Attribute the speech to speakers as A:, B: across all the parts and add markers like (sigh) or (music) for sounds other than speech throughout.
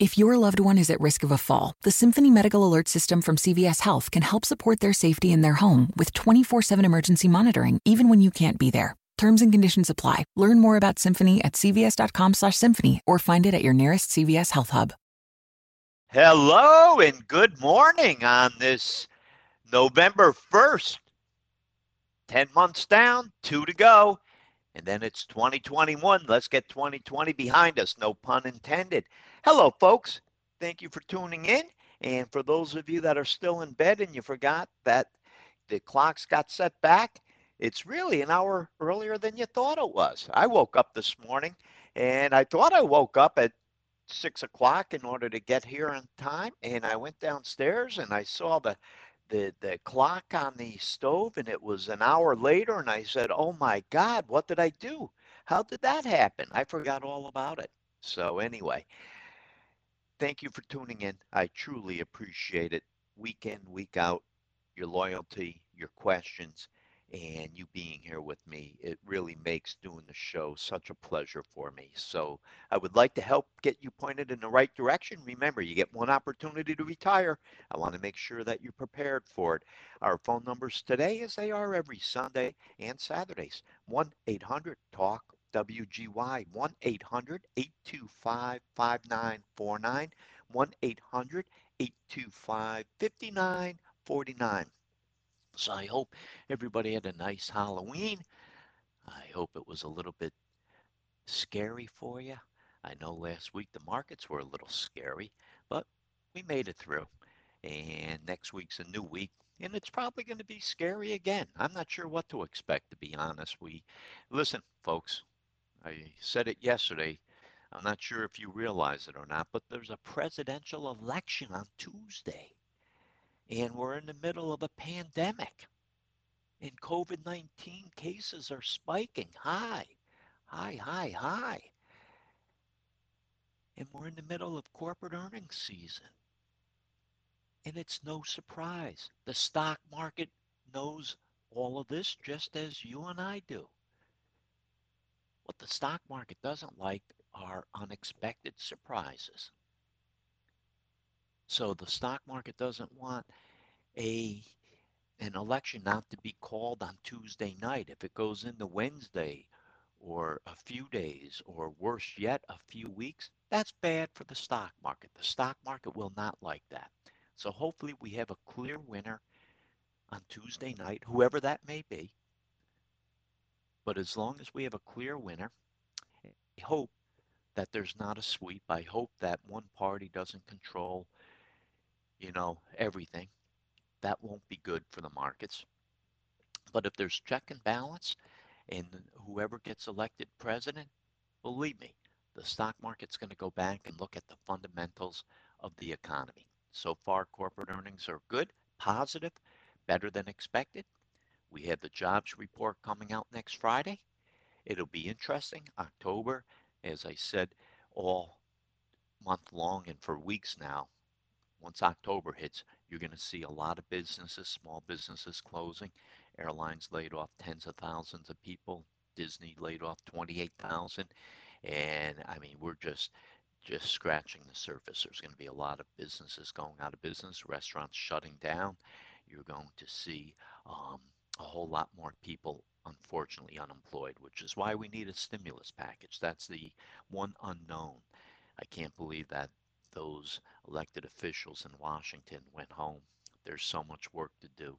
A: If your loved one is at risk of a fall, the Symphony Medical Alert System from CVS Health can help support their safety in their home with 24 7 emergency monitoring, even when you can't be there. Terms and conditions apply. Learn more about Symphony at cvs.com slash symphony or find it at your nearest CVS Health Hub.
B: Hello and good morning on this November 1st. 10 months down, two to go. And then it's 2021. Let's get 2020 behind us. No pun intended. Hello, folks. Thank you for tuning in. And for those of you that are still in bed and you forgot that the clocks got set back, it's really an hour earlier than you thought it was. I woke up this morning and I thought I woke up at six o'clock in order to get here on time. And I went downstairs and I saw the the the clock on the stove and it was an hour later and I said, "Oh my god, what did I do? How did that happen? I forgot all about it." So anyway, thank you for tuning in. I truly appreciate it. Week in, week out, your loyalty, your questions, and you being here with me. It really makes doing the show such a pleasure for me. So I would like to help get you pointed in the right direction. Remember, you get one opportunity to retire. I want to make sure that you're prepared for it. Our phone numbers today, as they are every Sunday and Saturdays 1 800 TALK WGY 1 800 825 5949 1 800 825 5949. So I hope everybody had a nice Halloween. I hope it was a little bit scary for you. I know last week the markets were a little scary, but we made it through. And next week's a new week, and it's probably going to be scary again. I'm not sure what to expect, to be honest. We listen, folks. I said it yesterday. I'm not sure if you realize it or not, but there's a presidential election on Tuesday. And we're in the middle of a pandemic. And COVID 19 cases are spiking high, high, high, high. And we're in the middle of corporate earnings season. And it's no surprise. The stock market knows all of this just as you and I do. What the stock market doesn't like are unexpected surprises. So the stock market doesn't want a an election not to be called on Tuesday night. If it goes into Wednesday or a few days or worse yet, a few weeks, that's bad for the stock market. The stock market will not like that. So hopefully we have a clear winner on Tuesday night, whoever that may be. But as long as we have a clear winner, I hope that there's not a sweep. I hope that one party doesn't control, you know, everything. That won't be good for the markets. But if there's check and balance and whoever gets elected president, believe me, the stock market's going to go back and look at the fundamentals of the economy. So far, corporate earnings are good, positive, better than expected. We have the jobs report coming out next Friday. It'll be interesting. October, as I said, all month long and for weeks now. Once October hits, you're going to see a lot of businesses, small businesses closing. Airlines laid off tens of thousands of people. Disney laid off 28,000. And I mean, we're just just scratching the surface. There's going to be a lot of businesses going out of business, restaurants shutting down. You're going to see um, a whole lot more people unfortunately unemployed, which is why we need a stimulus package. That's the one unknown. I can't believe that those elected officials in Washington went home. There's so much work to do.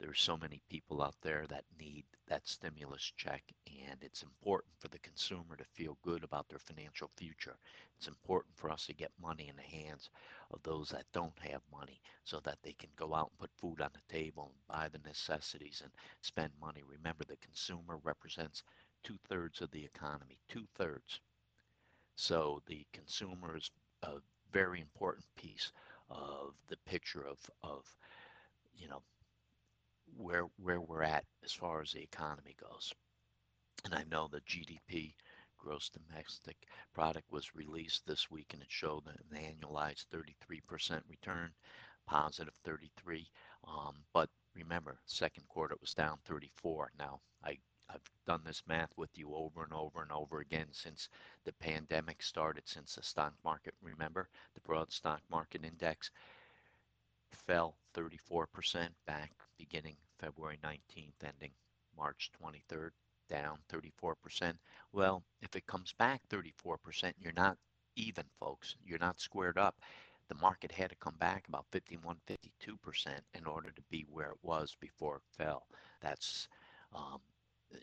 B: There's so many people out there that need that stimulus check, and it's important for the consumer to feel good about their financial future. It's important for us to get money in the hands of those that don't have money so that they can go out and put food on the table and buy the necessities and spend money. Remember, the consumer represents two thirds of the economy, two thirds. So the consumer is a very important piece of the picture of, of you know, where where we're at as far as the economy goes. And I know the GDP, gross domestic product, was released this week, and it showed an annualized 33% return, positive 33. Um, but remember, second quarter it was down 34. Now I I've done this math with you over and over and over again since the pandemic started, since the stock market, remember, the broad stock market index fell 34% back beginning February 19th, ending March 23rd, down 34%. Well, if it comes back 34%, you're not even, folks. You're not squared up. The market had to come back about 51, 52% in order to be where it was before it fell. That's, um,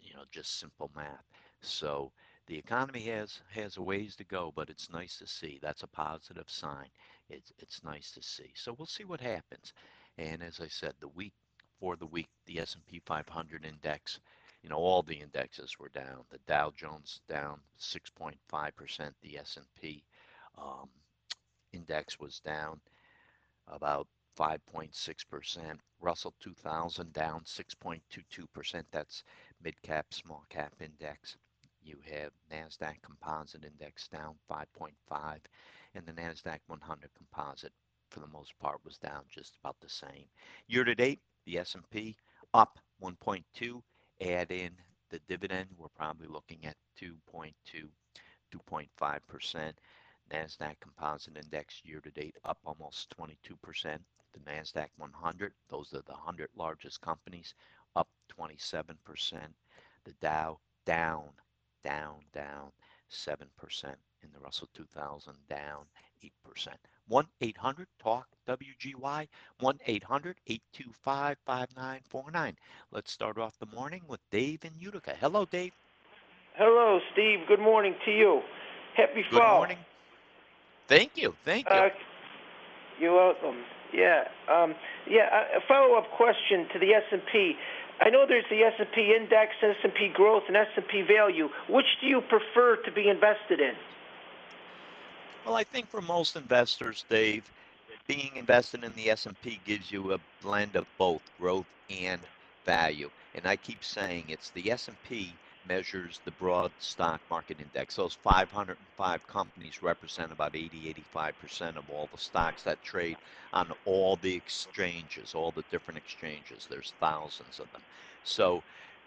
B: you know, just simple math. So the economy has has a ways to go, but it's nice to see. That's a positive sign. It's it's nice to see. So we'll see what happens. And as I said, the week for the week, the S&P 500 index, you know, all the indexes were down. The Dow Jones down 6.5%. The S&P um, index was down about 5.6%. Russell 2000 down 6.22%. That's mid cap, small cap index. You have NASDAQ Composite Index down 5.5, and the NASDAQ 100 Composite, for the most part, was down just about the same. Year to date, the S&P up 1.2. Add in the dividend, we're probably looking at 2.2, 2.5%. NASDAQ Composite Index year to date up almost 22%. The NASDAQ 100, those are the 100 largest companies, up 27%. The Dow down, down, down 7%. And the Russell 2000 down 8%. 1 800 TALK WGY, 1 800 825 5949. Let's start off the morning with Dave in Utica. Hello, Dave.
C: Hello, Steve. Good morning to you. Happy
B: Good
C: fall.
B: morning. Thank you. Thank you.
C: Uh, you're welcome. Yeah. Um, yeah. A follow-up question to the S&P. I know there's the S&P index, S&P growth, and S&P value. Which do you prefer to be invested in?
B: Well, I think for most investors, Dave, being invested in the S&P gives you a blend of both growth and value. And I keep saying it's the S&P measures the broad stock market index. Those 505 companies represent about 80, 85% of all the stocks that trade on all the exchanges, all the different exchanges. There's thousands of them. So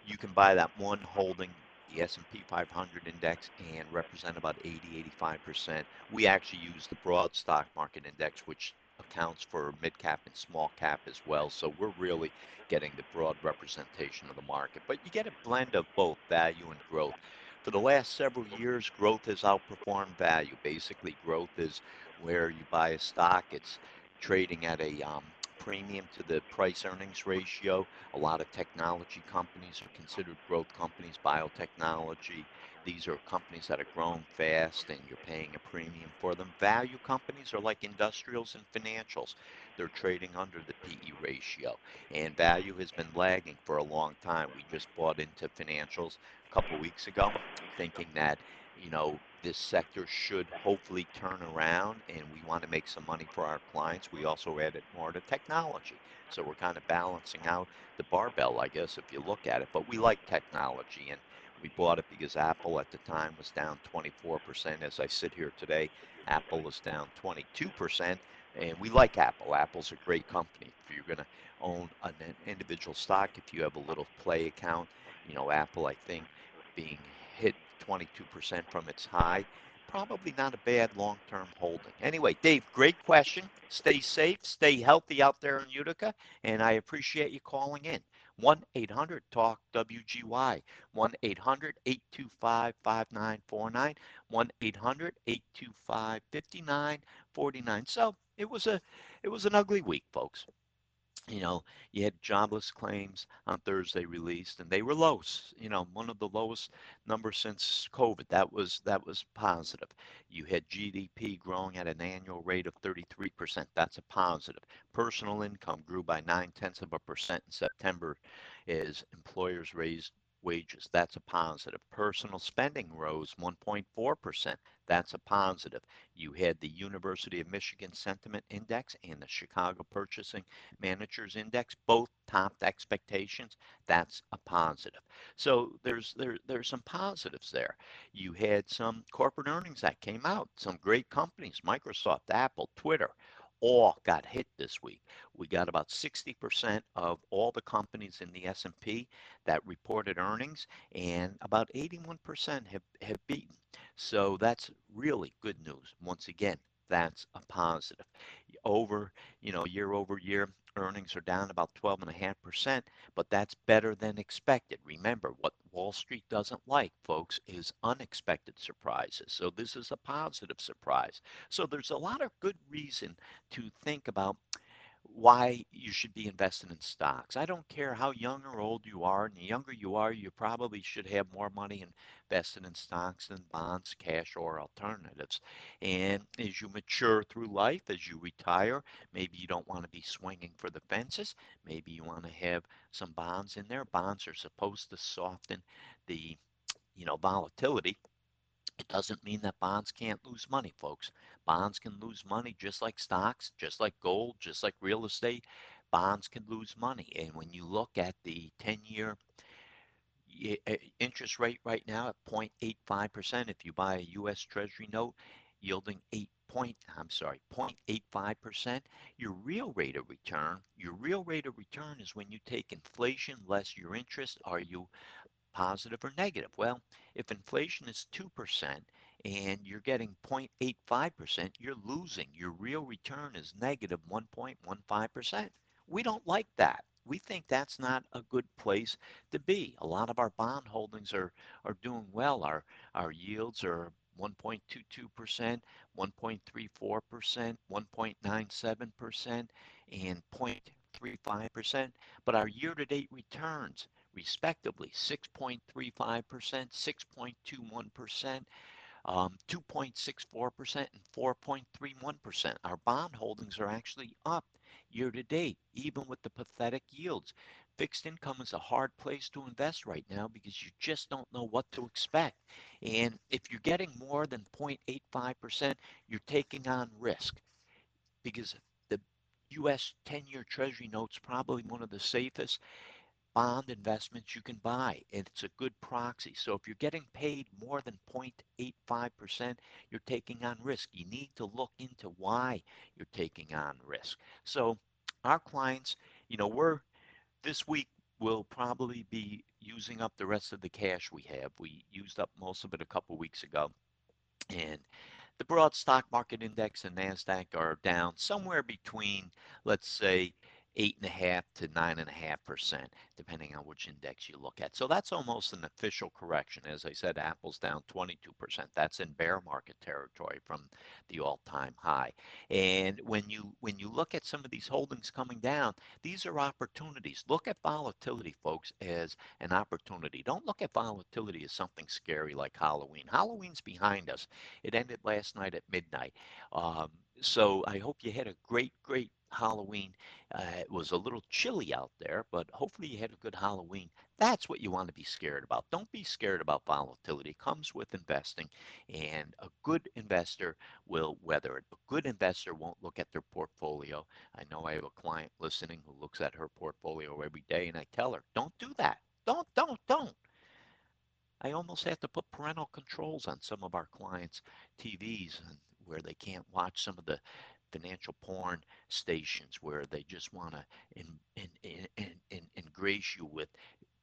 B: you can buy that one holding the S&P 500 index and represent about 80, 85%. We actually use the broad stock market index, which accounts for mid cap and small cap as well. So we're really getting the broad representation of the market. But you get a blend of both value and growth. For the last several years, growth has outperformed value. Basically, growth is where you buy a stock, it's trading at a um, premium to the price earnings ratio. A lot of technology companies are considered growth companies, biotechnology. These are companies that are growing fast and you're paying a premium for them. Value companies are like industrials and financials. They're trading under the PE ratio. And value has been lagging for a long time. We just bought into financials a couple weeks ago, thinking that, you know, this sector should hopefully turn around and we want to make some money for our clients. We also added more to technology. So we're kind of balancing out the barbell, I guess, if you look at it. But we like technology and we bought it because Apple at the time was down 24%. As I sit here today, Apple is down 22%. And we like Apple. Apple's a great company. If you're going to own an individual stock, if you have a little play account, you know, Apple, I think, being 22% from its high. Probably not a bad long term holding. Anyway, Dave, great question. Stay safe, stay healthy out there in Utica, and I appreciate you calling in. 1 800 TALK WGY, 1 800 825 5949, 1 800 825 5949. So it was a it was an ugly week, folks you know, you had jobless claims on Thursday released, and they were low. You know, one of the lowest numbers since COVID. That was that was positive. You had GDP growing at an annual rate of 33%. That's a positive. Personal income grew by nine tenths of a percent in September, as employers raised wages. That's a positive. Personal spending rose 1.4%. That's a positive. You had the University of Michigan Sentiment Index and the Chicago Purchasing Managers Index both topped expectations. That's a positive. So there's there there's some positives there. You had some corporate earnings that came out. Some great companies, Microsoft, Apple, Twitter, all got hit this week. We got about 60% of all the companies in the S&P that reported earnings and about 81% have, have beaten. So that's really good news. Once again, that's a positive. Over, you know, year over year, earnings are down about 12.5%, but that's better than expected. Remember, what Wall Street doesn't like, folks, is unexpected surprises. So this is a positive surprise. So there's a lot of good reason to think about why you should be investing in stocks. I don't care how young or old you are, and the younger you are, you probably should have more money invested in stocks than bonds, cash, or alternatives. And as you mature through life, as you retire, maybe you don't want to be swinging for the fences. Maybe you want to have some bonds in there. Bonds are supposed to soften the you know volatility it doesn't mean that bonds can't lose money, folks. Bonds can lose money just like stocks, just like gold, just like real estate. Bonds can lose money. And when you look at the 10 year eh, interest rate right now at 0.85%, if you buy a US Treasury note yielding 8 point, I'm sorry, 0.85%, your real rate of return, your real rate of return is when you take inflation less your interest. Are you positive or negative? Well, if inflation is 2% and you're getting 0.85%, you're losing. Your real return is negative 1.15%. We don't like that. We think that's not a good place to be. A lot of our bond holdings are, are doing well. Our, our yields are 1.22%, 1.34%, 1.97%, and 0.35%. But our year to date returns respectively 6.35%, 6.21%, um, 2.64%, and 4.31%. Our bond holdings are actually up year to date, even with the pathetic yields. Fixed income is a hard place to invest right now because you just don't know what to expect. And if you're getting more than 0.85%, you're taking on risk because the US 10 year Treasury note's probably one of the safest bond investments you can buy, and it's a good proxy. So if you're getting paid more than 0.85%, you're taking on risk. You need to look into why you're taking on risk. So our clients, you know, we're this week we'll probably be using up the rest of the cash we have. We used up most of it a couple weeks ago. And the broad stock market index and NASDAQ are down somewhere between, let's say, eight and a half to nine and a half percent, depending on which index you look at. So that's almost an official correction. As I said, Apple's down 22%. That's in bear market territory from the all-time high. And when you when you look at some of these holdings coming down, these are opportunities. Look at volatility, folks, as an opportunity. Don't look at volatility as something scary like Halloween. Halloween's behind us. It ended last night at midnight. Um, so I hope you had a great, great Halloween. Uh, it was a little chilly out there, but hopefully you had a good Halloween. That's what you want to be scared about. Don't be scared about volatility. It comes with investing, and a good investor will weather it. A good investor won't look at their portfolio. I know I have a client listening who looks at her portfolio every day, and I tell her, don't do that. Don't, don't, don't. I almost have to put parental controls on some of our clients' TVs where they can't watch some of the financial porn stations where they just want to in, in, in, in, ingrace you with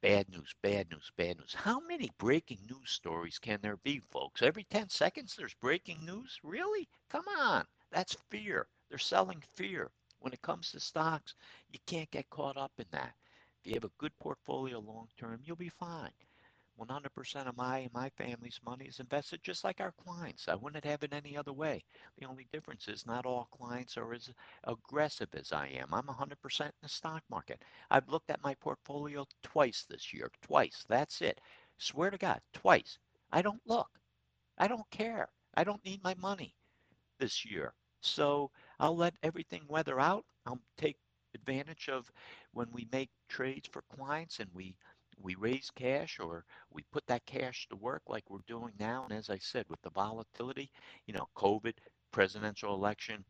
B: bad news, bad news, bad news. How many breaking news stories can there be, folks? Every 10 seconds there's breaking news? Really? Come on. That's fear. They're selling fear. When it comes to stocks, you can't get caught up in that. If you have a good portfolio long term, you'll be fine. 100% of my my family's money is invested just like our clients. I wouldn't have it any other way. The only difference is not all clients are as aggressive as I am. I'm 100% in the stock market. I've looked at my portfolio twice this year. Twice. That's it. Swear to God, twice. I don't look. I don't care. I don't need my money this year. So I'll let everything weather out. I'll take advantage of when we make trades for clients and we we raise cash or we put that cash to work like we're doing now. And as I said, with the volatility, you know, COVID, presidential election,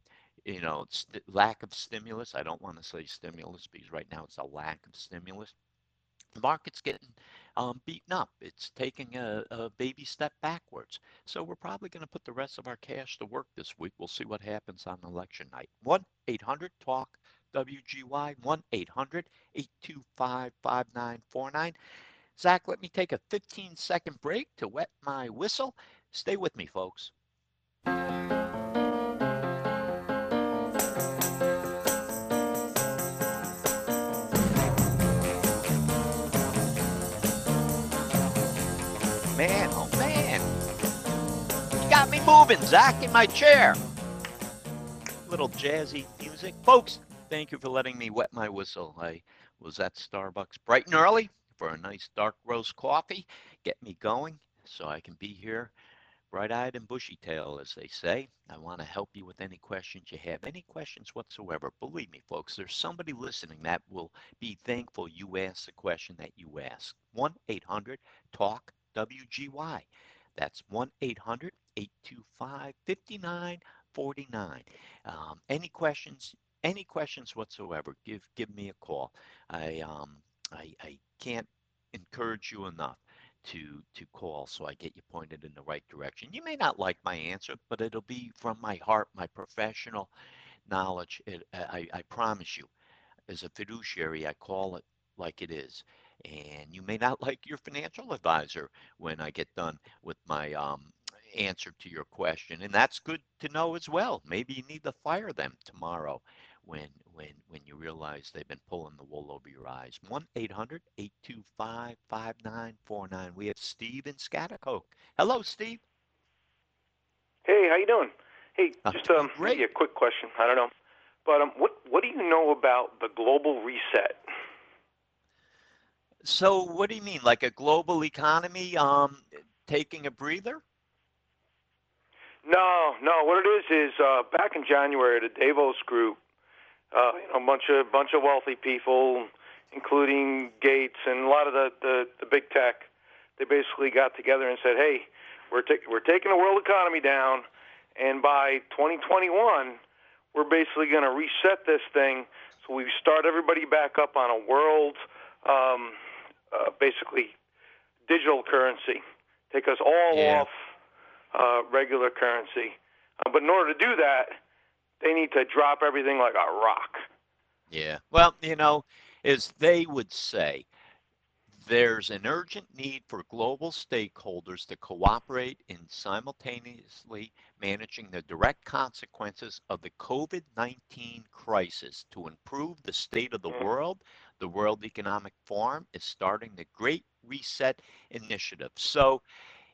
B: you know, st- lack of stimulus. I don't want to say stimulus because right now it's a lack of stimulus. the market's getting um, beaten up. It's taking a, a, baby step backwards. So we're probably going to put the rest of our cash to work this week. We'll see what happens on election night. 1 800 TALK WGY 1 800 825 5949. Zach, let me take a 15 second break to wet my whistle. Stay with me, folks. Man, oh man. You got me moving, Zach, in my chair. Little jazzy music. Folks, thank you for letting me wet my whistle. I was at Starbucks bright and early for a nice dark roast coffee. Get me going so I can be here bright eyed and bushy tail, as they say. I want to help you with any questions you have, any questions whatsoever. Believe me, folks, there's somebody listening that will be thankful you asked the question that you asked. 1 800 TALK WGY. That's 1 800 825 5949. Um, any questions? Any questions whatsoever? Give give me a call. I um I, I can't encourage you enough to to call so I get you pointed in the right direction. You may not like my answer, but it'll be from my heart, my professional knowledge. It, I, I promise you, as a fiduciary, I call it like it is and you may not (laughs) like your financial advisor when I get done with my um, answer to your question, and that's good to know as well. Maybe you need to fire them tomorrow when when when you realize they've been pulling the wool over your eyes. 1-800-825-5949. We have Steve in Schaghticoke. Hello, Steve.
D: Hey, how you doing? Hey, just um, maybe a quick question. I don't know, but um, what what do you know about the global reset?
B: So what do you mean, like a global economy um, taking a breather?
D: No, no. What it is is uh, back in January, the Davos Group, uh, you know, a bunch of bunch of wealthy people, including Gates and a lot of the, the, the big tech, they basically got together and said, "Hey, we're ta- we're taking the world economy down, and by 2021, we're basically going to reset this thing. So we start everybody back up on a world." Um, uh, basically digital currency, take us all yeah. off uh, regular currency. Uh, but in order to do that, they need to drop everything like a rock.
B: Yeah. Well, you know, as they would say, there's an urgent need for global stakeholders to cooperate in simultaneously managing the direct consequences of the COVID 19 crisis to improve the state of the mm-hmm. world the World Economic Forum is starting the Great Reset Initiative. So,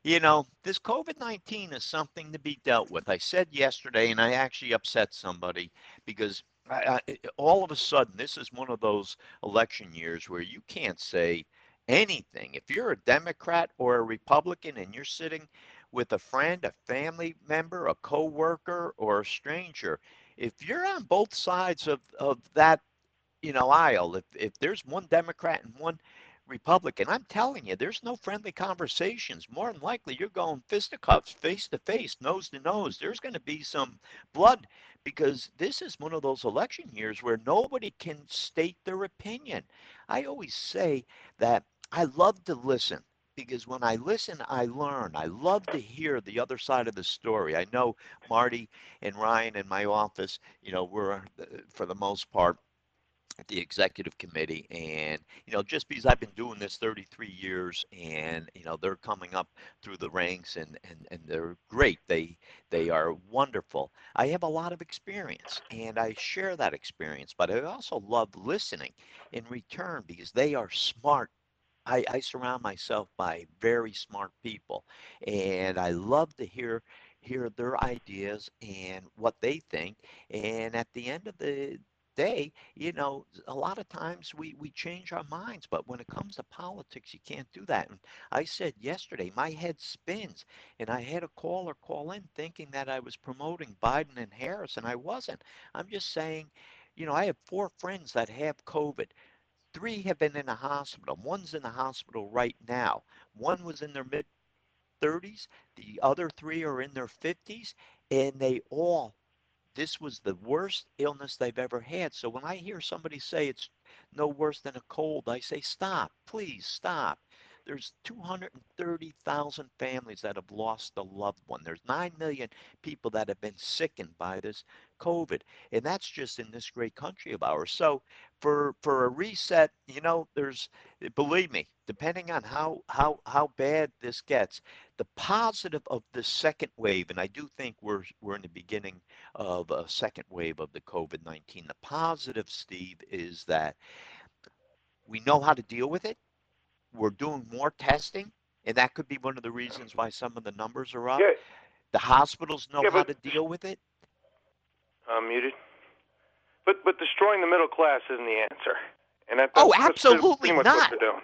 B: you know, this COVID 19 is something to be dealt with. I said yesterday, and I actually upset somebody because I, I, all of a sudden, this is one of those election years where you can't say anything. If you're a Democrat or a Republican and you're sitting with a friend, a family member, a co worker, or a stranger, if you're on both sides of, of that you know aisle if if there's one democrat and one republican i'm telling you there's no friendly conversations more than likely you're going fisticuffs face to face nose to nose there's going to be some blood because this is one of those election years where nobody can state their opinion i always say that i love to listen because when I listen, I learn. I love to hear the other side of the story. I know Marty and Ryan in my office, you know, we're, uh, for the most part, the executive committee and you know just because i've been doing this 33 years and you know they're coming up through the ranks and and, and they're great. They they are wonderful. I have a lot of experience and i share that experience but i also love listening in return because they are smart. I, I surround myself by very smart people and i love to hear hear their ideas and what they think and at the end of the day, you know, a lot of times we, we change our minds, but when it comes to politics, you can't do that. And I said yesterday, my head spins, and I had a caller call in thinking that I was promoting Biden and Harris, and I wasn't. I'm just saying, you know, I have four friends that have COVID. Three have been in the hospital. One's in the hospital right now. One was in their mid 30s. The other three are in their 50s, and they all this was the worst illness they've ever had. So when I hear somebody say it's no worse than a cold, I say, stop, please stop. There's 230,000 families that have lost a loved one. There's 9 million people that have been sickened by this COVID. And that's just in this great country of ours. So for for a reset, you know, there's eh, believe me, depending on how how how bad this gets, the positive of the second wave, and I do think we're we're in the beginning of a second wave of the COVID-19. The positive, Steve, is that we know how to deal with it we're doing more testing, and that could be one of the reasons why some of the numbers are up.
D: Yeah.
B: The hospitals know
D: Yeah,
B: how to deal with it.
D: I'm muted. But but destroying the middle class isn't the answer. And that,
B: Oh,
D: that's pretty-
B: absolutely
D: pretty
B: not.
D: what doing.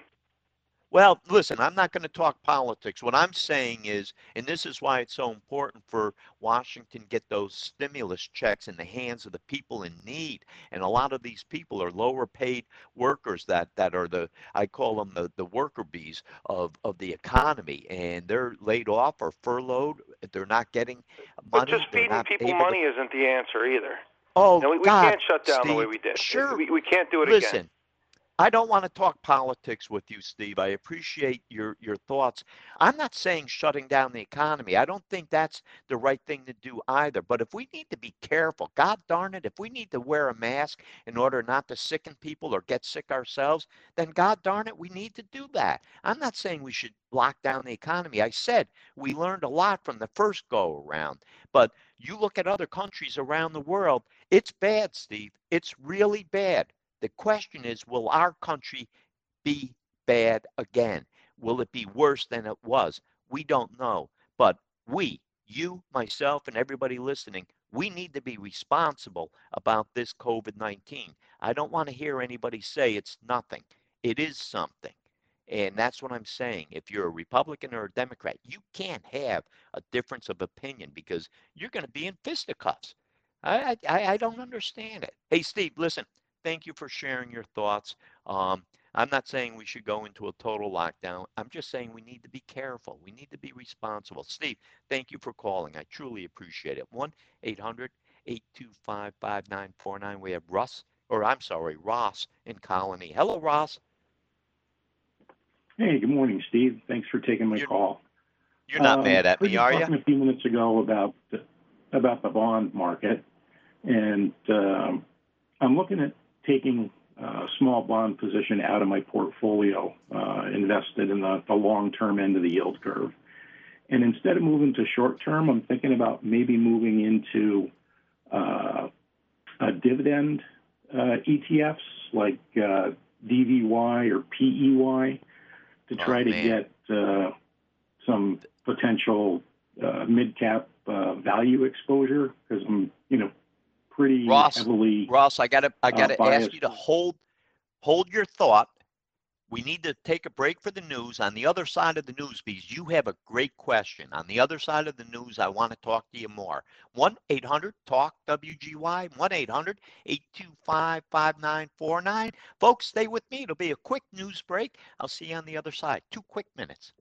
B: Well, listen, I'm not going to talk politics. What I'm saying is, and this is why it's so important for Washington get those stimulus checks in the hands of the people in need. And a lot of these people are lower paid workers that that are the I call them the, the worker bees of, of the economy and they're laid off or furloughed. They're not getting money.
D: But
B: just
D: feeding people
B: able to-
D: money isn't the answer either.
B: Oh,
D: No, we, can't shut down the way we did.
B: Sure.
D: We, we can't do it
B: Listen,
D: again.
B: I don't want to talk politics with you, Steve. I appreciate your your thoughts. I'm not saying shutting down the economy. I don't think that's the right thing to do either. But if we need to be careful, God darn it, if we need to wear a mask in order not to sicken people or get sick ourselves, then God darn it, we need to do that. I'm not saying we should lock down the economy. I said we learned a lot from the first go around. But you look at other countries around the world, it's bad, Steve. It's really bad. The question is, will our country be bad again? Will it be worse than it was? We don't know. But we, you, myself, and everybody listening, we need to be responsible about this COVID 19. I don't want to hear anybody say it's nothing. It is something. And that's what I'm saying. If you're a Republican or a Democrat, you can't have a difference of opinion because you're going to be in fisticuffs. I, I, I don't understand it. Hey, Steve, listen, thank you for sharing your thoughts. Um, I'm not saying we should go into a total lockdown. I'm just saying we need to be careful. We need to be responsible. Steve, thank you for calling. I truly appreciate it. 1 800 825 5949. We have Russ, or I'm sorry, Ross in Colonie. Hello, Ross.
E: Hey, good morning, Steve. Thanks for taking my
B: You're-
E: call.
B: You're not
E: Um,
B: mad at me, are
E: talking
B: you?
E: a few minutes ago about the, about the bond market, and um, I'm looking at taking a small bond position out of my portfolio, uh, invested in the, the long-term end of the yield curve. And instead of moving to short-term, I'm thinking about maybe moving into uh, a dividend uh, ETFs like uh, DVY or PEY to
B: Oh,
E: try to get uh, some potential uh, mid-cap uh, value exposure because I'm, you know, pretty
B: Ross,
E: heavily.
B: Ross, I gotta I
E: uh,
B: gotta ask you to hold hold your thought. We need to take a break for the news. On the other side of the news, because you have a great question. On the other side of the news, I want to talk to you more. 1 800 TALK WGY, 1 800 825 5949. Folks, stay with me. It'll be a quick news break. I'll see you on the other side. Two quick minutes.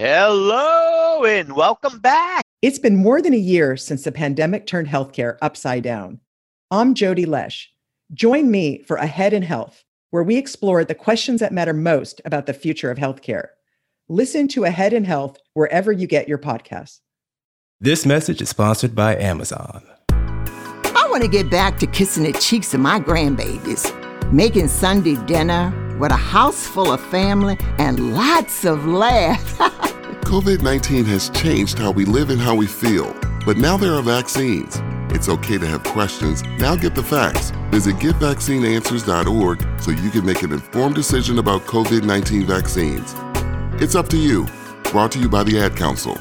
B: Hello and welcome back.
F: It's been more than a year since the pandemic turned healthcare upside down. I'm Jody Lesh. Join me for Ahead in Health, where we explore the questions that matter most about the future of healthcare. Listen to Ahead in Health wherever you get your podcasts.
G: This message is sponsored by Amazon.
H: I want to get back to kissing the cheeks of my grandbabies, making Sunday dinner with a house full of family and lots of laughs. (laughs)
I: COVID 19 has changed how we live and how we feel, but now there are vaccines. It's okay to have questions. Now get the facts. Visit getvaccineanswers.org so you can make an informed decision about COVID 19 vaccines. It's up to you. Brought to you by the Ad Council.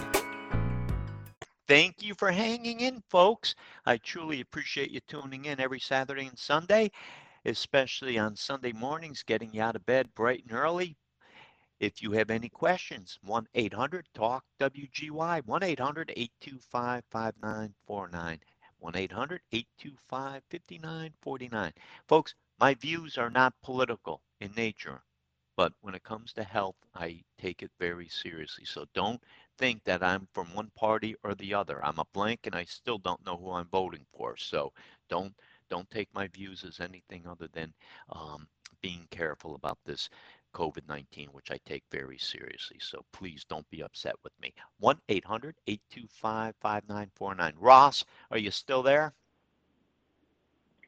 B: Thank you for hanging in, folks. I truly appreciate you tuning in every Saturday and Sunday, especially on Sunday mornings, getting you out of bed bright and early. If you have any questions, 1 800 TALK WGY, 1 800 825 5949, 1 800 825 5949. Folks, my views are not political in nature. but when it comes to health, I take it very seriously. So don't think that I'm from one party or the other. I'm a blank and I still don't know who I'm voting for. So don't don't take my views as anything other than um, being careful about this COVID 19, which I take very seriously. So please don't be upset with me. 1 800 825 5949. Ross, are you still there?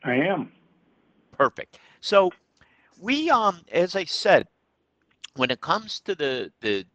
E: I am.
B: Perfect. So we, um, as I said, when it comes to the, the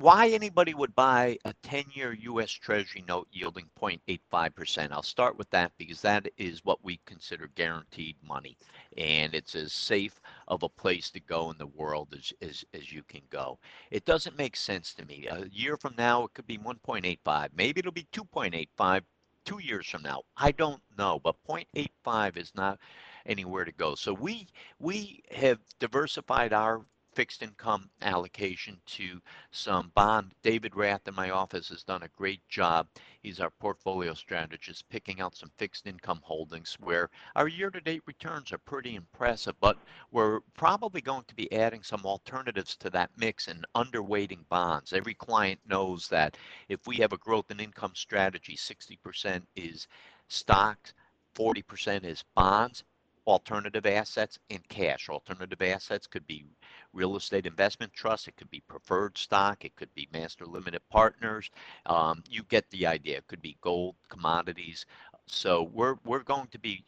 B: why anybody would buy a 10-year U.S. Treasury note yielding 0.85%. I'll start with that because that is what we consider guaranteed money, and it's as safe of a place to go in the world as, as, as you can go. It doesn't make sense to me. A year from now, it could be 1.85. Maybe it'll be 2.85 two years from now. I don't know, but 0.85 is not anywhere to go. So we we have diversified our fixed income allocation to some bond. David Rath in my office has done a great job. He's our portfolio strategist, picking out some fixed income holdings where our year-to-date returns are pretty impressive, but we're probably going to be adding some alternatives to that mix and underweighting bonds. Every client knows that if we have a growth and income strategy, 60% is stocks, 40% is bonds, alternative assets, and cash. Alternative assets could be real estate investment trust. It could be preferred stock. It could be master limited partners. Um, you get the idea. It could be gold, commodities. So we're we're going to be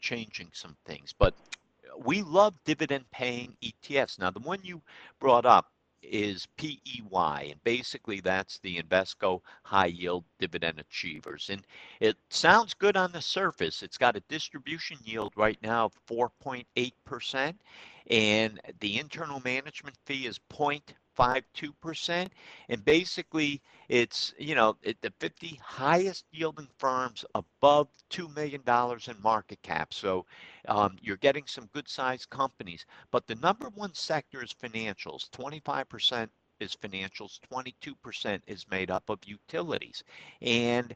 B: changing some things, but we love dividend paying ETFs. Now the one you brought up is PEY, and basically that's the Invesco High Yield Dividend Achievers. And it sounds good on the surface. It's got a distribution yield right now of 4.8%, and the internal management fee is 0.52%. And basically, it's, you know, it, the 50 highest yielding firms above $2 million in market cap. So um, you're getting some good sized companies. But the number one sector is financials, 25% is financials, 22% is made up of utilities. And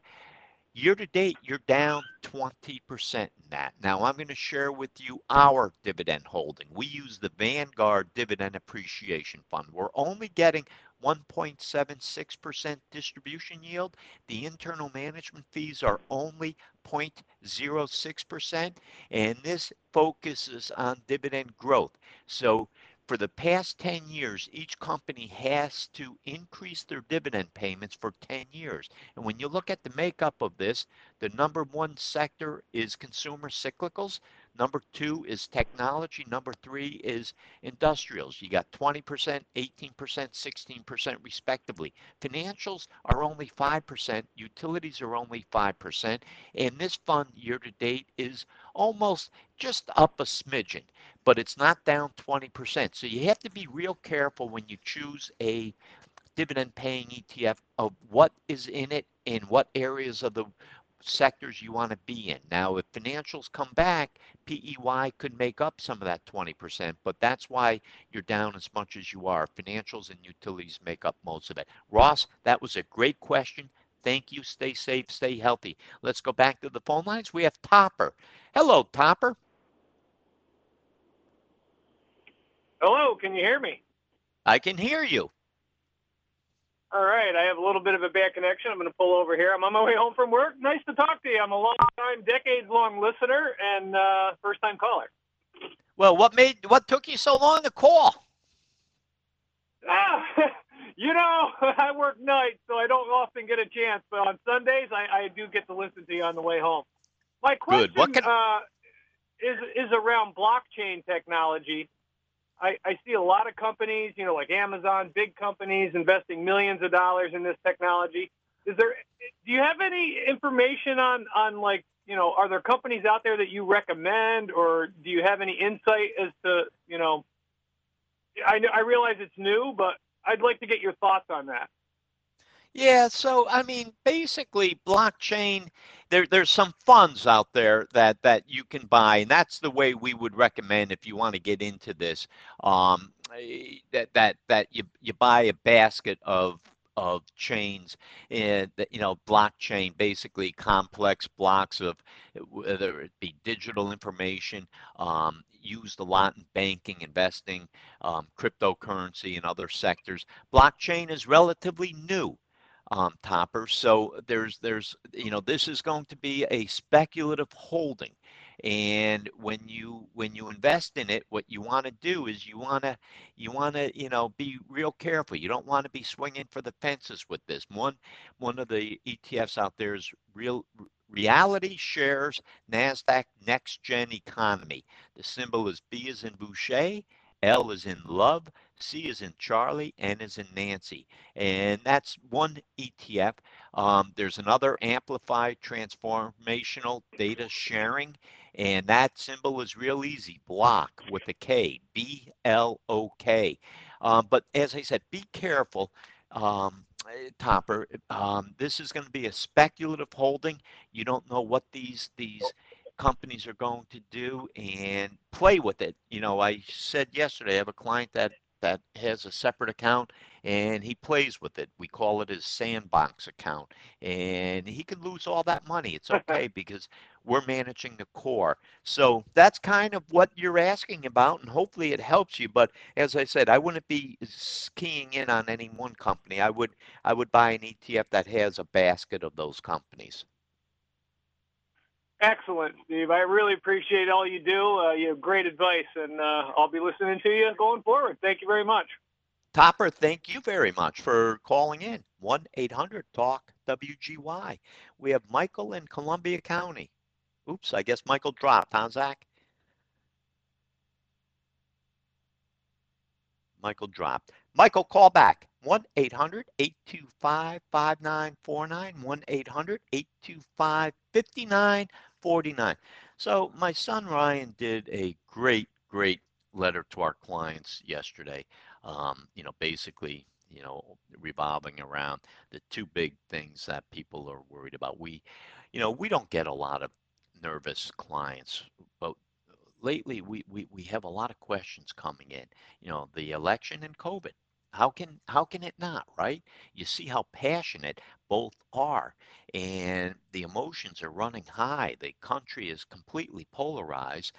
B: Year to date, you're down 20% in that. Now, I'm going to share with you our dividend holding. We use the Vanguard Dividend Appreciation Fund. We're only getting 1.76% distribution yield. The internal management fees are only 0.06%, and this focuses on dividend growth. So for the past 10 years, each company has to increase their dividend payments for 10 years. And when you look at the makeup of this, the number one sector is consumer cyclicals. Number two is technology. Number three is industrials. You got 20%, 18%, 16% respectively. Financials are only 5%. Utilities are only 5%. And this fund year to date is almost just up a smidgen, but it's not down 20%. So you have to be real careful when you choose a dividend paying ETF of what is in it and what areas of the sectors you want to be in. Now, if financials come back, PEY could make up some of that 20%, but that's why you're down as much as you are. Financials and utilities make up most of it. Ross, that was a great question. Thank you. Stay safe, stay healthy. Let's go back to the phone lines. We have Topper. Hello, Topper.
J: Hello, can you hear me?
B: I can hear you.
J: All right, I have a little bit of a bad connection. I'm going to pull over here. I'm on my way home from work. Nice to talk to you. I'm a long time, decades long listener and uh, first time caller.
B: Well, what made what took you so long to call?
J: Ah, (laughs) you know, (laughs) I work nights, so I don't often get a chance. But on Sundays, I, I do get to listen to you on the way home. My question can... uh, is is around blockchain technology. I, I see a lot of companies, you know, like Amazon, big companies investing millions of dollars in this technology. Is there? Do you have any information on on like you know, are there companies out there that you recommend, or do you have any insight as to you know? I I realize it's new, but I'd like to get your thoughts on that.
B: Yeah, so I mean, basically, blockchain. There, there's some funds out there that that you can buy, and that's the way we would recommend if you want to get into this. Um, eh, that that that you you buy a basket of of chains and you know blockchain basically complex blocks of whether it be digital information um, used a lot in banking investing um, cryptocurrency and other sectors blockchain is relatively new um, topper. So there's there's you know this is going to be a speculative holding. And when you when you invest in it what you want to do is you want to you want to you know be real careful. You don't want to be swinging for the fences with this. One one of the etfs out there is real reality shares nasdaq next gen economy. The symbol is b as in boucher L is in love, C is in Charlie, N is in Nancy. And that's one ETF. Um, there's another Amplify transformational data sharing. And that symbol is real easy, block with a K, B L O K. Um, but as I said, be careful, um, Topper. Um, this is going to be a speculative holding. You don't know what these these companies are going to do and play with it. You know, I said yesterday, I have a client that that has a separate account and he plays with it. We call it his sandbox account. And he can lose all that money. It's (laughs) okay because we're managing the core. So that's kind of what you're asking about, and hopefully it helps you. But as I said, I wouldn't be keying in on any one company. I would I would buy an ETF that has a basket of those companies.
J: Excellent, Steve. I really appreciate all you do. Uh, you have great advice, and uh, I'll be listening to you going forward. Thank you very much.
B: Topper, thank you very much for calling in. 1 800 Talk WGY. We have Michael in Columbia County. Oops, I guess Michael dropped, huh, Zach? Michael dropped. Michael, call back. 1 800 825 5949. 1 800 825 5949. So, my son Ryan did a great, great letter to our clients yesterday. Um, you know, basically, you know, revolving around the two big things that people are worried about. We, you know, we don't get a lot of nervous clients, but lately we, we, we have a lot of questions coming in. You know, the election and COVID. How can how can it not, right? You see how passionate both are, and the emotions are running high. The country is completely polarized.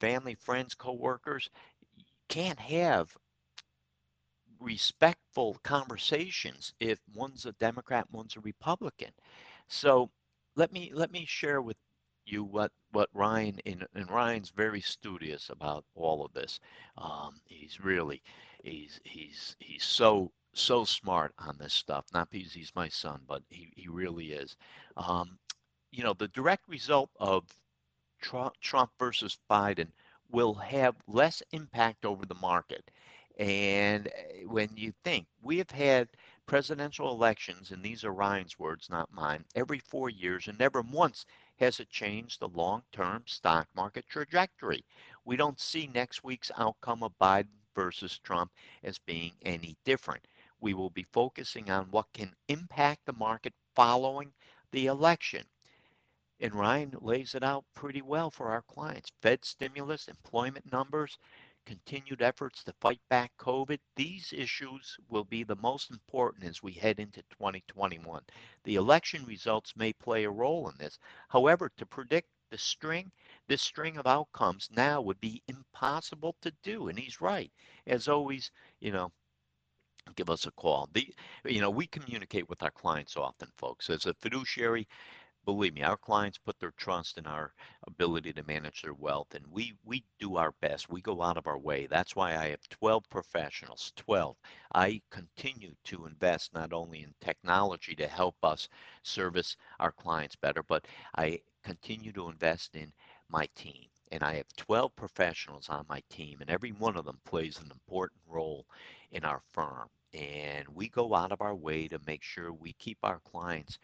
B: Family, friends, coworkers can't have respectful conversations if one's a Democrat, one's a Republican. So let me let me share with you what what Ryan and, and Ryan's very studious about all of this. Um, he's really he's he's he's so so smart on this stuff. Not because he's my son, but he, he really is. Um, you know, the direct result of Trump, versus Biden will have less impact over the market. And eh, when you think we have had presidential elections, and these are Ryan's words, not mine, every four years, and never once has it changed the long term stock market trajectory. We don't see next week's outcome of Biden versus Trump as being any different. We will be focusing on what can impact the market following the election. And Ryan lays it out pretty well for our clients. Fed stimulus, employment numbers, continued efforts to fight back COVID, these issues will be the most important as we head into 2021. The election results may play a role in this. However, to predict the string, this string of outcomes now would be impossible to do. And he's right. As always, you know, give us a call. The, you know, we communicate with our clients often, folks. As a fiduciary, believe me, our clients put their trust in our ability to manage their wealth, and we we do our best. We go out of our way. That's why I have 12 professionals. 12. I continue to invest not only in technology to help us service our clients better, but I continue to invest in my team. And I have 12 professionals on my team, and every one of them plays an important role in our firm. And we go out of our way to make sure we keep our clients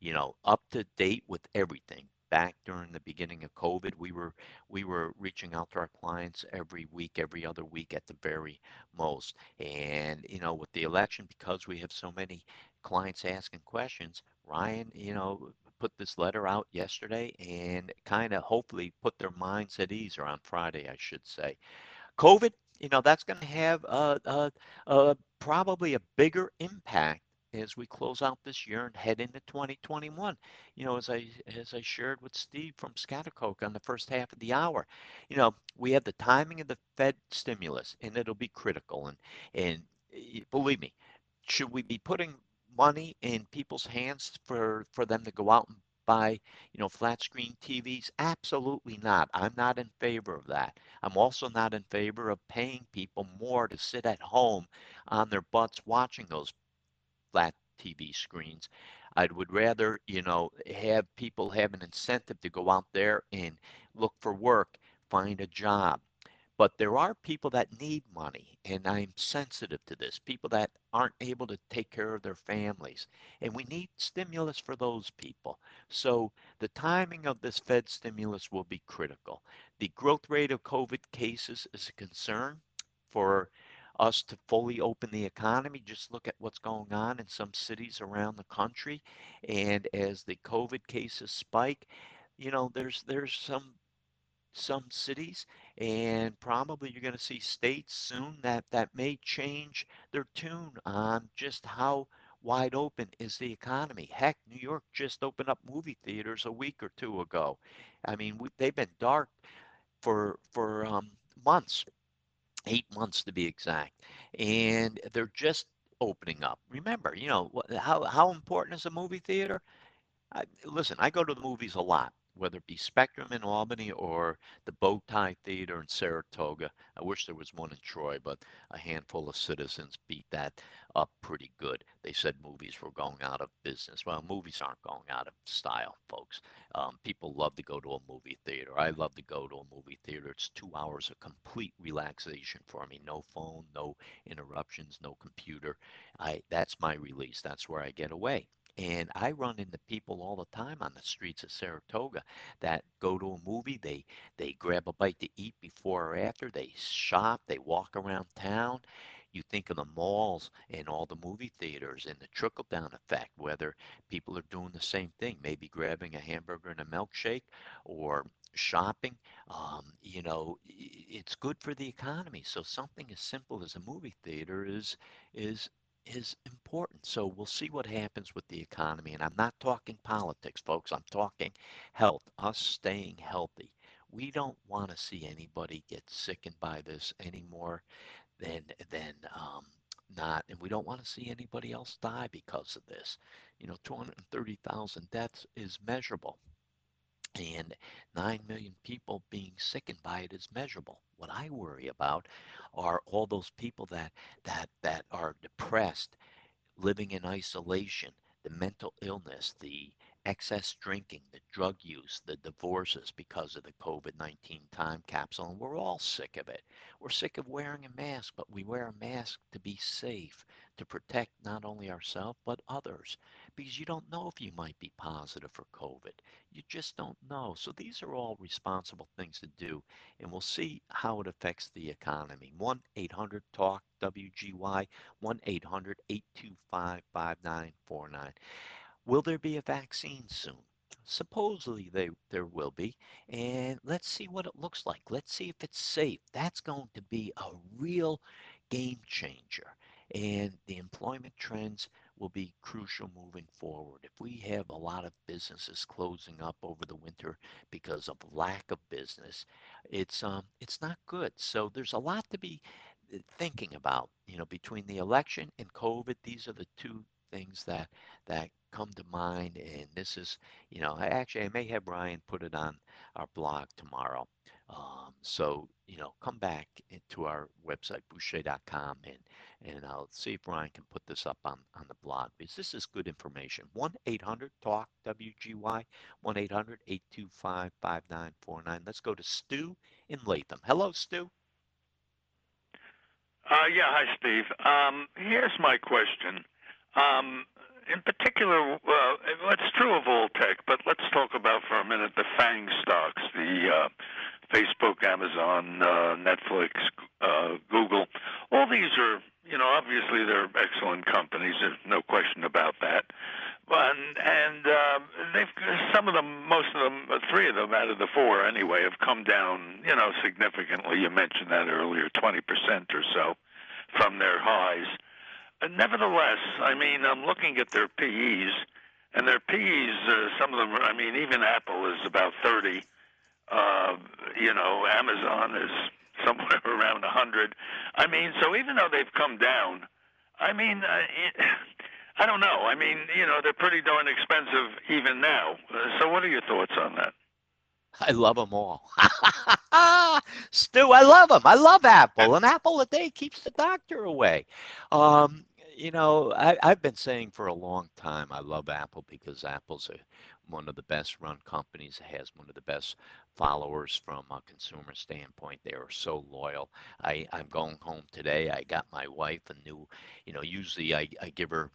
B: you know, up to date with everything. Back during the beginning of COVID, we were we were reaching out to our clients every week, every other week at the very most. And you know, with the election, because we have so many clients asking questions, Ryan, you know, put this letter out yesterday and kind of hopefully put their minds at ease, or on Friday, I should say. COVID, you know, that's going to have a, a, a, probably a bigger impact as we close out this year and head into 2021. You know, as I as I shared with Steve from Schaghticoke on the first half of the hour, you know, we have the timing of the Fed stimulus, and it'll be critical. And and believe me, should we be putting money in people's hands for for them to go out and buy, you know, flat screen TVs? Absolutely not. I'm not in favor of that. I'm also not in favor of paying people more to sit at home on their butts watching those flat TV screens. I would rather, you know, have people have an incentive to go out there and look for work, find a job, but there are people that need money, and I'm sensitive to this. People that aren't able to take care of their families, and we need stimulus for those people. So the timing of this Fed stimulus will be critical. The growth rate of COVID cases is a concern for us to fully open the economy. Just look at what's going on in some cities around the country, and as the COVID cases spike, you know, there's there's some some cities and probably you're going to see states soon that that may change their tune on just how wide open is the economy heck new york just opened up movie theaters a week or two ago i mean we, they've been dark for for um, months eight months to be exact mm-hmm. and they're just opening up. Remember you know how, how important is a movie theater? I, listen i go to the movies a lot whether it be Spectrum in Albany or the Bowtie Theater in Saratoga. I wish there was one in Troy, but a handful of citizens beat that up pretty good. They said movies were going out of business. Well, movies aren't going out of style, folks. Um, people love to go to a movie theater. I love to go to a movie theater. It's two hours of complete relaxation for me. No phone, no interruptions, no computer. I that's my release. That's where I get away. And I run into people all the time on the streets of Saratoga that go to a movie, they they grab a bite to eat before or after, they shop, they walk around town. You think of the malls and all the movie theaters and the trickle down effect, whether people are doing the same thing, maybe grabbing a hamburger and a milkshake or shopping. Um, you know, it's good for the economy. So something as simple as a movie theater is is is important. So we'll see what happens with the economy. And I'm not talking politics, folks. I'm talking health, us staying healthy. We don't want to see anybody get sickened by this anymore than than um, not, and we don't want to see anybody else die because of this. You know, 230,000 deaths is measurable and 9 million people being sickened by it is measurable. What I worry about are all those people that that that are depressed, living in isolation, the mental illness, the excess drinking, the drug use, the divorces because of the COVID 19 time capsule. And we're all sick of it. We're sick of wearing a mask, but we wear a mask to be safe, to protect not only ourselves, but others, because you don't know if you might be positive for COVID. You just don't know. So these are all responsible things to do, and we'll see how it affects the economy. 1 800 TALK WGY, 1 800 825 5949. Will there be a vaccine soon? Supposedly they, there will be. And let's see what it looks like. Let's see if it's safe. That's going to be a real game changer. And the employment trends will be crucial moving forward. If we have a lot of businesses closing up over the winter because of lack of business, it's um it's not good. So there's a lot to be uh, thinking about, you know, between the election and COVID. These are the two things that that come to mind. And this is, you know, actually I may have Brian put it on our blog tomorrow. Um, so you know, come back into our website boucher.com and and I'll see if Brian can put this up on on the blog because this is good information. One eight hundred talk WGY one eight hundred eight two five five nine four nine. Let's go to Stu in Latham. Hello, Stu.
K: Uh, yeah, hi, Steve. Um, here's my question. Um, in particular, uh, it's true of all tech, but let's talk about for a minute the FANG stocks, the uh, Facebook, Amazon, uh, Netflix, uh, Google. All these are, you know, obviously they're excellent companies. There's no question about that. And, and uh, they've some of them, most of them, three of them out of the four anyway, have come down, you know, significantly. You mentioned that earlier, 20% or so from their highs. nevertheless, I mean, I'm looking at their PEs, and their PEs, uh, some of them, I mean, even Apple is about 30. Uh, you know, Amazon is (laughs) somewhere around 100. I mean, so even though they've come down, I mean, uh, it, I don't know. I mean, you know, they're pretty darn expensive even now. Uh, so, what are your thoughts on that?
B: I love them all. (laughs) Stu, I love them. I love Apple. An apple a day keeps the doctor away. Um, you know, I, have been saying for a long time I love Apple because Apple's a, one of the best run companies. Has one of the best followers from a consumer standpoint. They are so loyal. I, I'm going home today. I got my wife a new, you know, usually I, I give her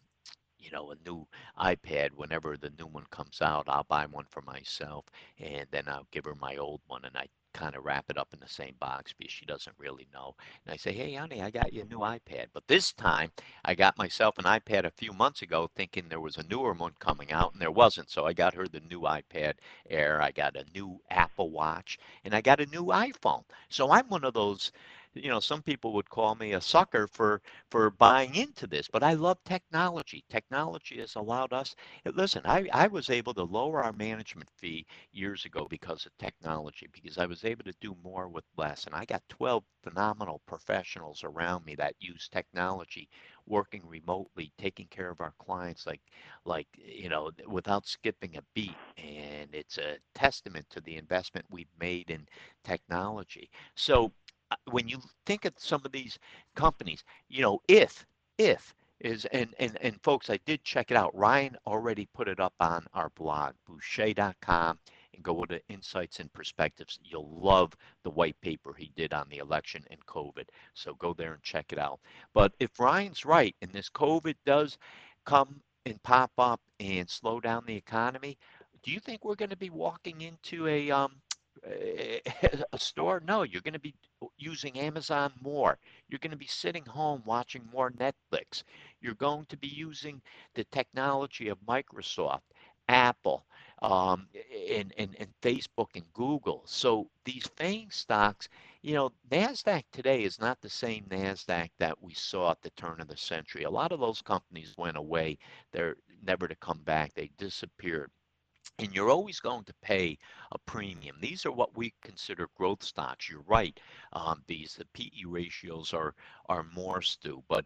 B: you know, a new iPad whenever the new one comes out. I'll buy one for myself and then I'll give her my old one and I kind of wrap it up in the same box because she doesn't really know. And I say, hey, honey, I got you a new iPad. But this time I got myself an iPad a few months ago thinking there was a newer one coming out and there wasn't. So I got her the new iPad Air. I got a new Apple Watch and I got a new iPhone. So I'm one of those you know some people would call me a sucker for for buying into this but i love technology. Technology has allowed us eh, listen i i was able to lower our management fee years ago because of technology because i was able to do more with less and i got 12 phenomenal professionals around me that use technology working remotely taking care of our clients like like you know without skipping a beat and it's a testament to the investment we've made in technology. So when you think of some of these companies, you know, if if is and and and folks, I did check it out. Ryan already put it up on our blog, boucher.com, and go to Insights and Perspectives. You'll love the white paper he did on the election and COVID. So go there and check it out. But if Ryan's right, and this COVID does come and pop up and slow down the economy, do you think we're going to be walking into a um, a (laughs) store? No, you're going to be using Amazon more. You're going to be sitting home watching more Netflix. You're going to be using the technology of Microsoft, Apple, um, and, and, and Facebook and Google. So these FANG stocks, you know, NASDAQ today is not the same NASDAQ that we saw at the turn of the century. A lot of those companies went away. They're never to come back. They disappeared and you're always going to pay a premium. These are what we consider growth stocks. You're right. Um, these the PE ratios are are more Stu, but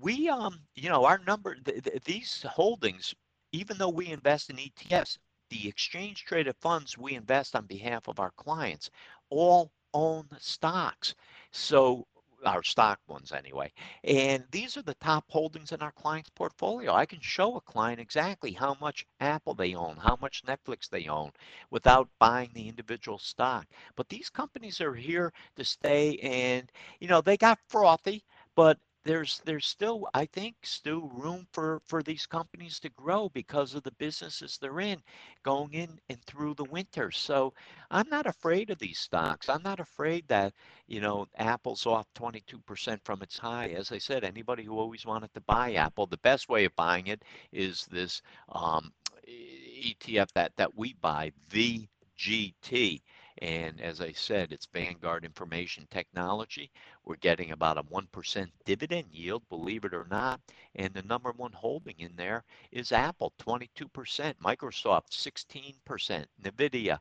B: we um you know our number th- th- these holdings, even though we invest in ETFs, the exchange traded funds we invest on behalf of our clients all own stocks. So our stock ones anyway. And these are the top holdings in our client's portfolio. I can show a client exactly how much Apple they own, how much Netflix they own without buying the individual stock. But these companies are here to stay and, you know, they got frothy, but there's there's still I think still room for for these companies to grow because of the businesses they're in going in and through the winter. So I'm not afraid of these stocks. I'm not afraid that you know Apple's off 22% from its high. As I said, anybody who always wanted to buy Apple, the best way of buying it is this um, ETF that that we buy, VGT. And as I said, it's Vanguard Information Technology. We're getting about a 1% dividend yield, believe it or not. And the number one holding in there is Apple, 22%, Microsoft, 16%, NVIDIA,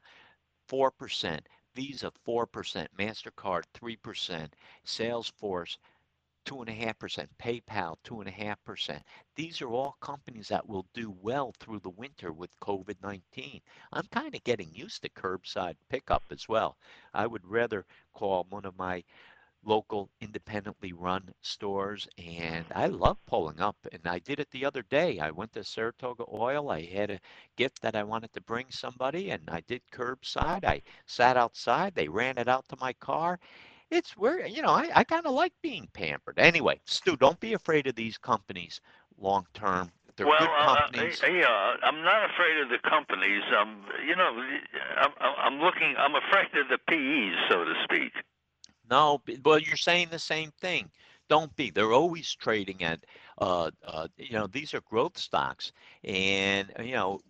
B: 4%, Visa, 4%, MasterCard, 3%, Salesforce, 2.5%, PayPal, 2.5%. These are all companies that will do well through the winter with COVID 19. I'm kind of getting used to curbside pickup as well. I would rather call one of my local independently run stores and I love pulling up and I did it the other day. I went to Saratoga Oil. I had a gift that I wanted to bring somebody and I did curbside. I sat outside. They ran it out to my car it's where you know I, I kind of like being pampered. Anyway, Stu, don't be afraid of these companies long term. They're
K: well,
B: good
K: uh,
B: companies.
K: Uh, yeah, I'm not afraid of the companies. Um, you know, I'm, I'm looking. I'm afraid of the PEs, so to speak.
B: No, well, you're saying the same thing. Don't be. They're always trading at, uh, uh, you know, these are growth stocks, and you know,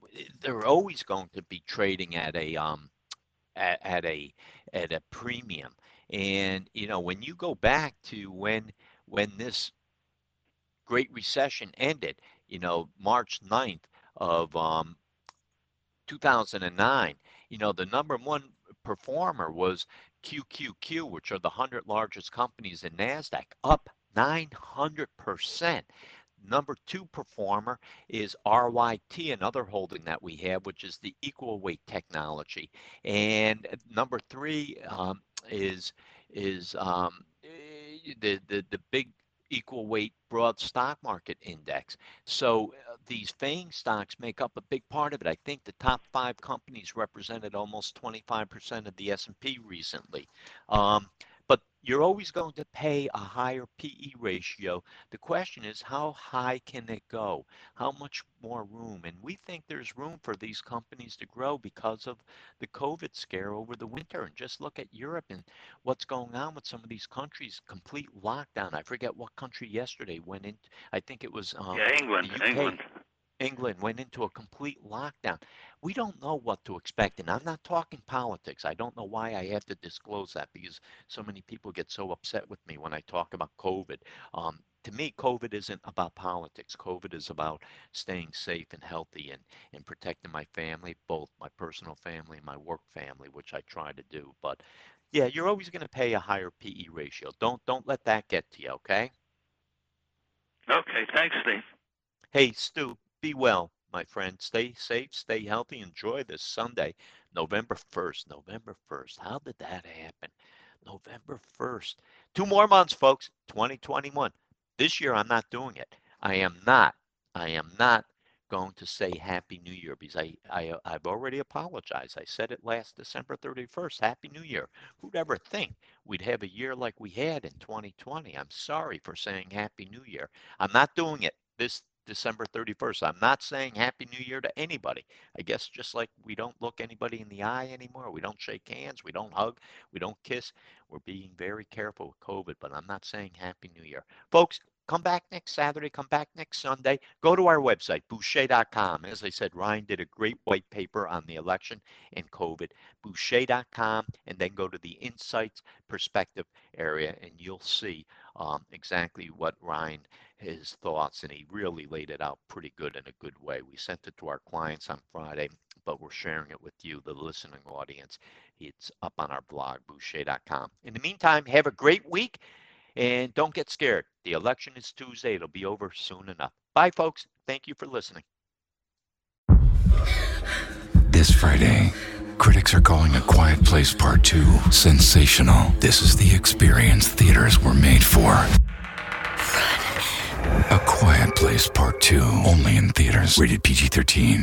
B: they're always going to be trading at a um, at, at a at a premium. And you know, when you go back to when when this Great Recession ended, you know, March 9th of um, 2009, you know, the number one performer was QQQ, which are the 100 largest companies in NASDAQ, up 900%. Number two performer is RYT, another holding that we have, which is the equal weight technology. And number three um, is is um, eh, the, the the big equal weight broad stock market index. So uh, these FANG stocks make up a big part of it. I think the top five companies represented almost 25% of the S&P recently. Um, but you're always going to pay a higher PE ratio. The question is, how high can it go? How much more room? And we think there's room for these companies to grow because of the COVID scare over the winter. And just look at Europe and what's going on with some of these countries. Complete lockdown. I forget what country yesterday went in. I think it was
K: um, yeah, England. England.
B: England went into a complete lockdown. We don't know what to expect. And I'm not talking politics. I don't know why I have to disclose that because so many people get so upset with me when I talk about COVID. Um, to me, COVID isn't about politics. COVID is about staying safe and healthy and, and protecting my family, both my personal family and my work family, which I try to do. But yeah, you're always going to pay a higher PE ratio. Don't don't let that get to you, okay?
K: Okay, thanks, Steve.
B: Hey, Stu, be well, my friend. Stay safe, stay healthy. Enjoy this Sunday, November 1st. November 1st. How did that happen? November 1st. Two more months, folks. 2021. This year, I'm not doing it. I am not. I am not going to say Happy New Year because I, I I've already apologized. I said it last December 31st. Happy New Year. Who'd ever think we'd have a year like we had in 2020? I'm sorry for saying Happy New Year. I'm not doing it this December 31st. I'm not saying Happy New Year to anybody. I guess just like we don't look anybody in the eye anymore, we don't shake hands, we don't hug, we don't kiss. We're being very careful with COVID, but I'm not saying Happy New Year. Folks, come back next Saturday, come back next Sunday. Go to our website, boucher.com. As I said, Ryan did a great white paper on the election and COVID. Boucher.com, and then go to the Insights Perspective area, and you'll see um, exactly what Ryan his thoughts, and he really laid it out pretty good in a good way. We sent it to our clients on Friday, but we're sharing it with you, the listening audience. It's up on our blog, boucher.com. In the meantime, have a great week and don't get scared. The election is Tuesday, it'll be over soon enough. Bye, folks. Thank you for listening.
L: This Friday, critics are calling A Quiet Place Part 2 sensational. This is the experience theaters were made for. A Quiet Place Part 2, only in theaters. Rated PG 13.